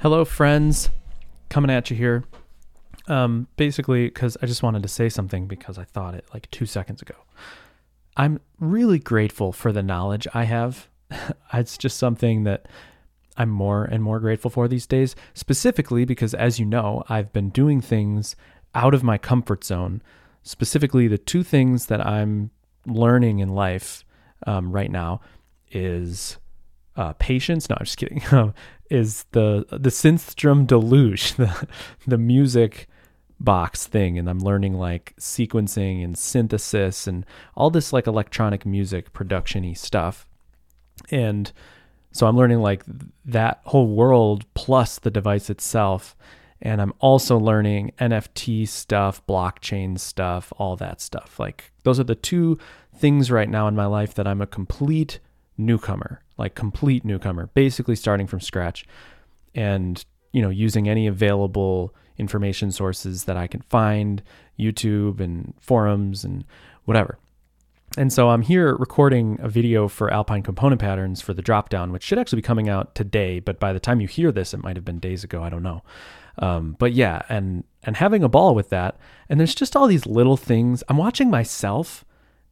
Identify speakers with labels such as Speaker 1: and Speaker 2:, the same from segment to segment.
Speaker 1: Hello, friends. Coming at you here. Um, basically, because I just wanted to say something because I thought it like two seconds ago. I'm really grateful for the knowledge I have. it's just something that I'm more and more grateful for these days, specifically because, as you know, I've been doing things out of my comfort zone. Specifically, the two things that I'm learning in life um, right now is uh, patience. No, I'm just kidding. is the the Synthstrom Deluge, the the music box thing, and I'm learning like sequencing and synthesis and all this like electronic music productiony stuff. And so I'm learning like that whole world plus the device itself. And I'm also learning NFT stuff, blockchain stuff, all that stuff. Like those are the two things right now in my life that I'm a complete newcomer, like complete newcomer, basically starting from scratch and, you know, using any available information sources that I can find, YouTube and forums and whatever. And so I'm here recording a video for Alpine Component Patterns for the dropdown, which should actually be coming out today, but by the time you hear this, it might have been days ago. I don't know. Um, but yeah, and and having a ball with that. And there's just all these little things. I'm watching myself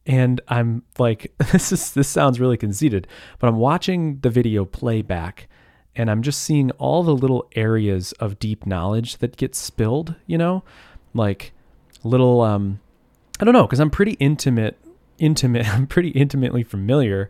Speaker 1: and I'm like, this is this sounds really conceited, but I'm watching the video playback and I'm just seeing all the little areas of deep knowledge that get spilled, you know? Like little um I don't know, because I'm pretty intimate intimate I'm pretty intimately familiar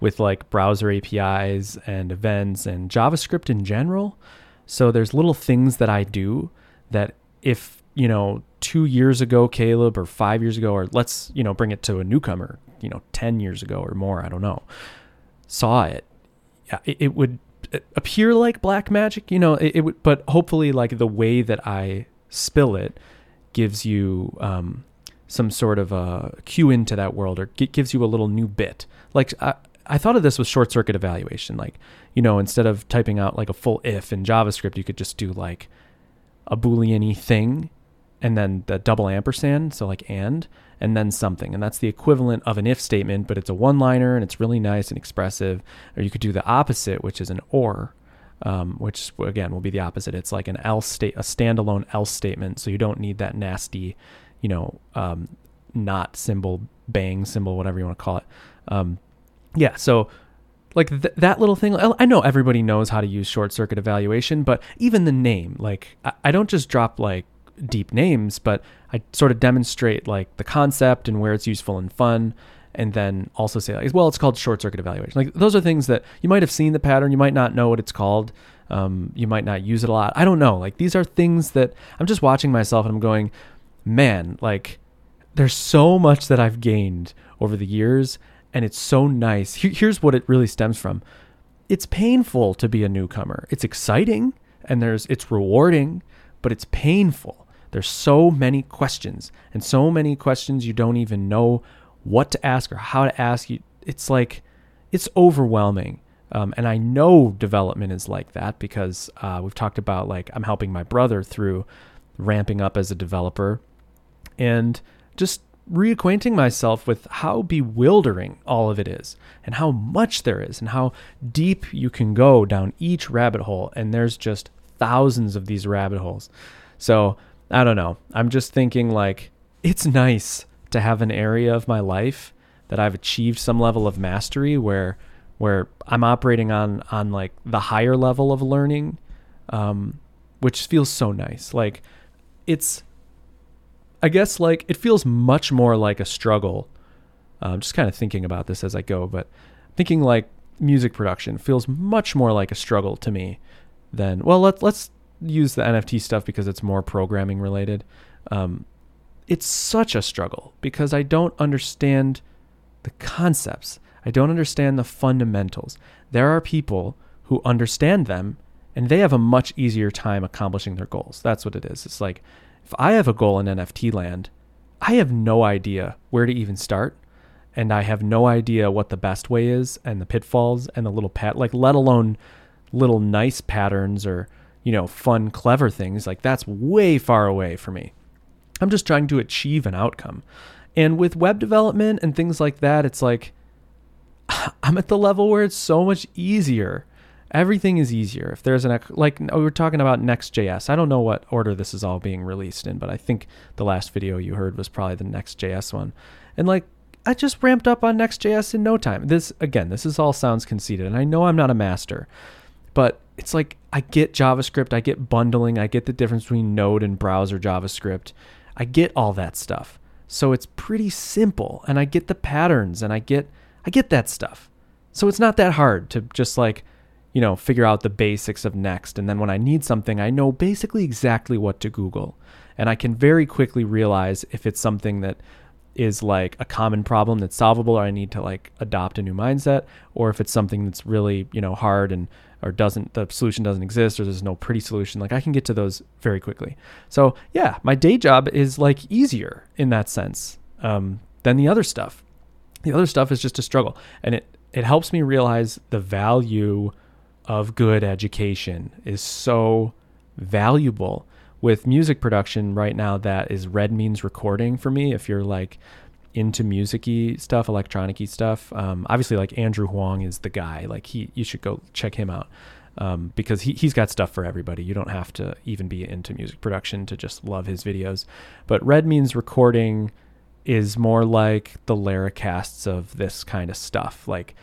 Speaker 1: with like browser APIs and events and JavaScript in general. So there's little things that I do that if, you know, two years ago, Caleb, or five years ago, or let's, you know, bring it to a newcomer, you know, 10 years ago or more, I don't know, saw it, it, it would appear like black magic, you know, it, it, would, but hopefully, like the way that I spill it gives you um, some sort of a cue into that world or gives you a little new bit. Like, I, I thought of this with short circuit evaluation. Like, you know, instead of typing out like a full if in JavaScript, you could just do like a Boolean thing and then the double ampersand, so like and, and then something. And that's the equivalent of an if statement, but it's a one liner and it's really nice and expressive. Or you could do the opposite, which is an or, um, which again will be the opposite. It's like an else state, a standalone else statement. So you don't need that nasty, you know, um, not symbol, bang symbol, whatever you want to call it. Um, yeah. So like th- that little thing i know everybody knows how to use short circuit evaluation but even the name like I, I don't just drop like deep names, but I sort of demonstrate like the concept and where it's useful and fun. And then also say like, well, it's called short circuit evaluation. Like those are things that you might have seen the pattern. You might not know what it's called. Um, you might not use it a lot. I don't know. Like these are things that I'm just watching myself and I'm going, man, like there's so much that I've gained over the years and it's so nice. here's what it really stems from. It's painful to be a newcomer. It's exciting and there's it's rewarding, but it's painful there's so many questions and so many questions you don't even know what to ask or how to ask. It's like, it's overwhelming. Um, and I know development is like that because uh, we've talked about like I'm helping my brother through ramping up as a developer and just reacquainting myself with how bewildering all of it is and how much there is and how deep you can go down each rabbit hole. And there's just thousands of these rabbit holes. So I don't know. I'm just thinking like it's nice to have an area of my life that I've achieved some level of mastery where where I'm operating on on like the higher level of learning um, which feels so nice. Like it's I guess like it feels much more like a struggle. Uh, I'm just kind of thinking about this as I go, but thinking like music production feels much more like a struggle to me than well let's let's use the NFT stuff because it's more programming related. Um, it's such a struggle because I don't understand the concepts. I don't understand the fundamentals. There are people who understand them and they have a much easier time accomplishing their goals. That's what it is. It's like if I have a goal in NFT land, I have no idea where to even start and I have no idea what the best way is and the pitfalls and the little pat like let alone little nice patterns or you know, fun, clever things, like that's way far away for me. I'm just trying to achieve an outcome. And with web development and things like that, it's like I'm at the level where it's so much easier. everything is easier. If there's an like we were talking about Next.js. I don't know what order this is all being released in, but I think the last video you heard was probably the Next.js one. And like I just ramped up on Next.js in no time. This again, this is all sounds conceited, and I know I'm not a master, but it's like I get JavaScript, I get bundling, I get the difference between Node and browser JavaScript. I get all that stuff. So it's pretty simple and I get the patterns and I get I get that stuff. So it's not that hard to just like, you know, figure out the basics of Next and then when I need something, I know basically exactly what to Google. And I can very quickly realize if it's something that is like a common problem that's solvable or I need to like adopt a new mindset or if it's something that's really, you know, hard and or doesn't the solution doesn't exist or there's no pretty solution like i can get to those very quickly. So yeah my day job is like easier in that sense um, than the other stuff. The other stuff is just a struggle and it it helps me realize the value of good education is so valuable with music production right now that is red means recording for me. If you're like into musicy stuff, electronicy stuff. Um, obviously, like Andrew Huang is the guy. Like he, you should go check him out um, because he he's got stuff for everybody. You don't have to even be into music production to just love his videos. But Red Means recording is more like the Laracasts of this kind of stuff. Like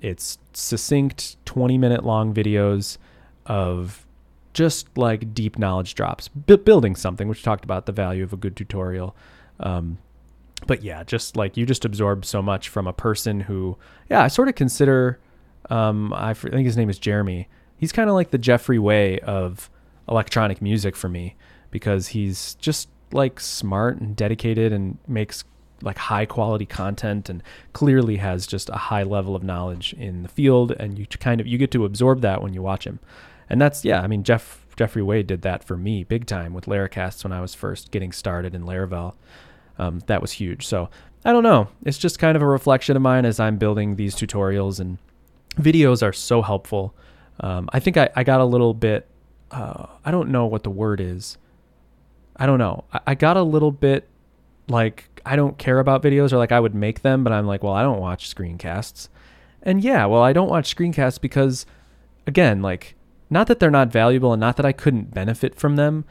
Speaker 1: it's succinct, twenty minute long videos of just like deep knowledge drops, building something. Which talked about the value of a good tutorial. Um, but yeah, just like you just absorb so much from a person who, yeah, I sort of consider, um, I think his name is Jeremy. He's kind of like the Jeffrey Way of electronic music for me because he's just like smart and dedicated and makes like high quality content and clearly has just a high level of knowledge in the field and you kind of you get to absorb that when you watch him and that's yeah i mean jeff Jeffrey Way did that for me big time with laracasts when i was first getting started in laravel um, that was huge. So I don't know. It's just kind of a reflection of mine as I'm building these tutorials and videos are so helpful. Um, I think I, I got a little bit, uh, I don't know what the word is. I don't know. I, I got a little bit like, I don't care about videos or like I would make them, but I'm like, well, I don't watch screencasts. And yeah, well, I don't watch screencasts because, again, like, not that they're not valuable and not that I couldn't benefit from them,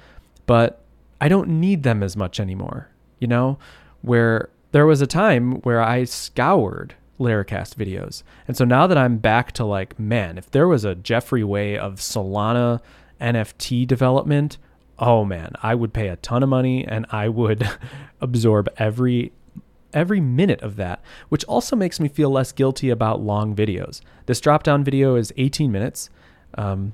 Speaker 1: but I don't need them as much anymore you know, where there was a time where I scoured Laracast videos. And so now that I'm back to like, man, if there was a Jeffrey way of Solana NFT development, oh man, I would pay a ton of money and I would absorb every every minute of that, which also makes me feel less guilty about long videos. This drop down video is 18 minutes, um,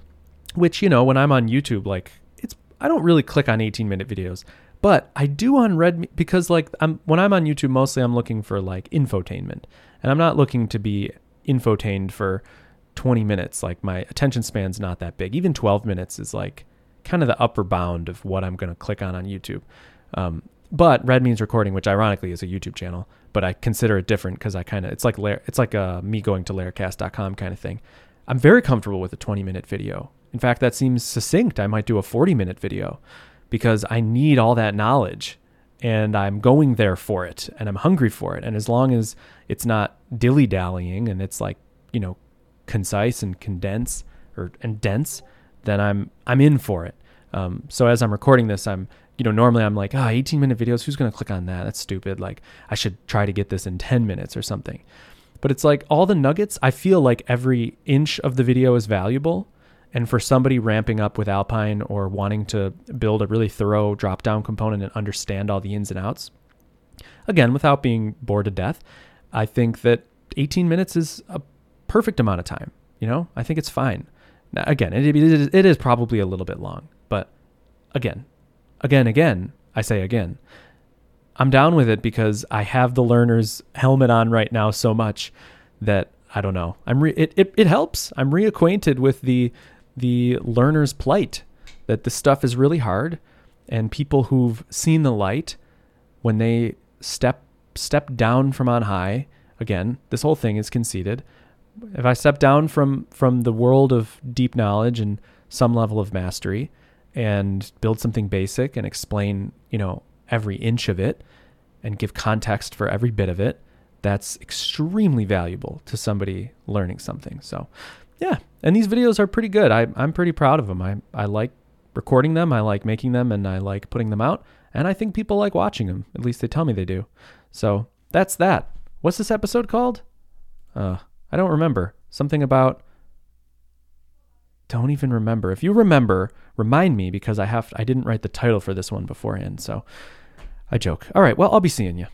Speaker 1: which you know when I'm on YouTube, like it's I don't really click on 18 minute videos. But I do on Red because like I'm when I'm on YouTube mostly I'm looking for like infotainment. And I'm not looking to be infotained for 20 minutes. Like my attention span's not that big. Even 12 minutes is like kind of the upper bound of what I'm going to click on on YouTube. Um, but Red Means Recording, which ironically is a YouTube channel, but I consider it different because I kind of it's like it's like uh, me going to laracast.com kind of thing. I'm very comfortable with a 20 minute video. In fact, that seems succinct. I might do a 40 minute video because I need all that knowledge and I'm going there for it and I'm hungry for it. And as long as it's not dilly dallying and it's like, you know, concise and condensed or and dense, then I'm I'm in for it. Um, so as I'm recording this, I'm you know normally I'm like ah oh, 18 minute videos. Who's gonna click on that? That's stupid. Like I should try to get this in 10 minutes or something. But it's like all the nuggets. I feel like every inch of the video is valuable and for somebody ramping up with Alpine or wanting to build a really thorough drop down component and understand all the ins and outs, again, without being bored to death, I think that 18 minutes is a perfect amount of time. You know, I think it's fine. Now, again, it, it is probably a little bit long, but again, again, again, I say again, I'm down with it because I have the learner's helmet on right now so much that I don't know. I'm re- it, it it helps. I'm reacquainted with the the learner's plight that this stuff is really hard and people who've seen the light when they step step down from on high again this whole thing is conceded if i step down from from the world of deep knowledge and some level of mastery and build something basic and explain you know every inch of it and give context for every bit of it that's extremely valuable to somebody learning something. So yeah, and these videos are pretty good. I, I'm pretty proud of them. I, I like recording them, I like making them, and I like putting them out. And I think people like watching them. At least they tell me they do. So that's that. What's this episode called? Uh, I don't remember. Something about. Don't even remember. If you remember, remind me because I have I didn't write the title for this one beforehand. So I joke. All right. Well, I'll be seeing you.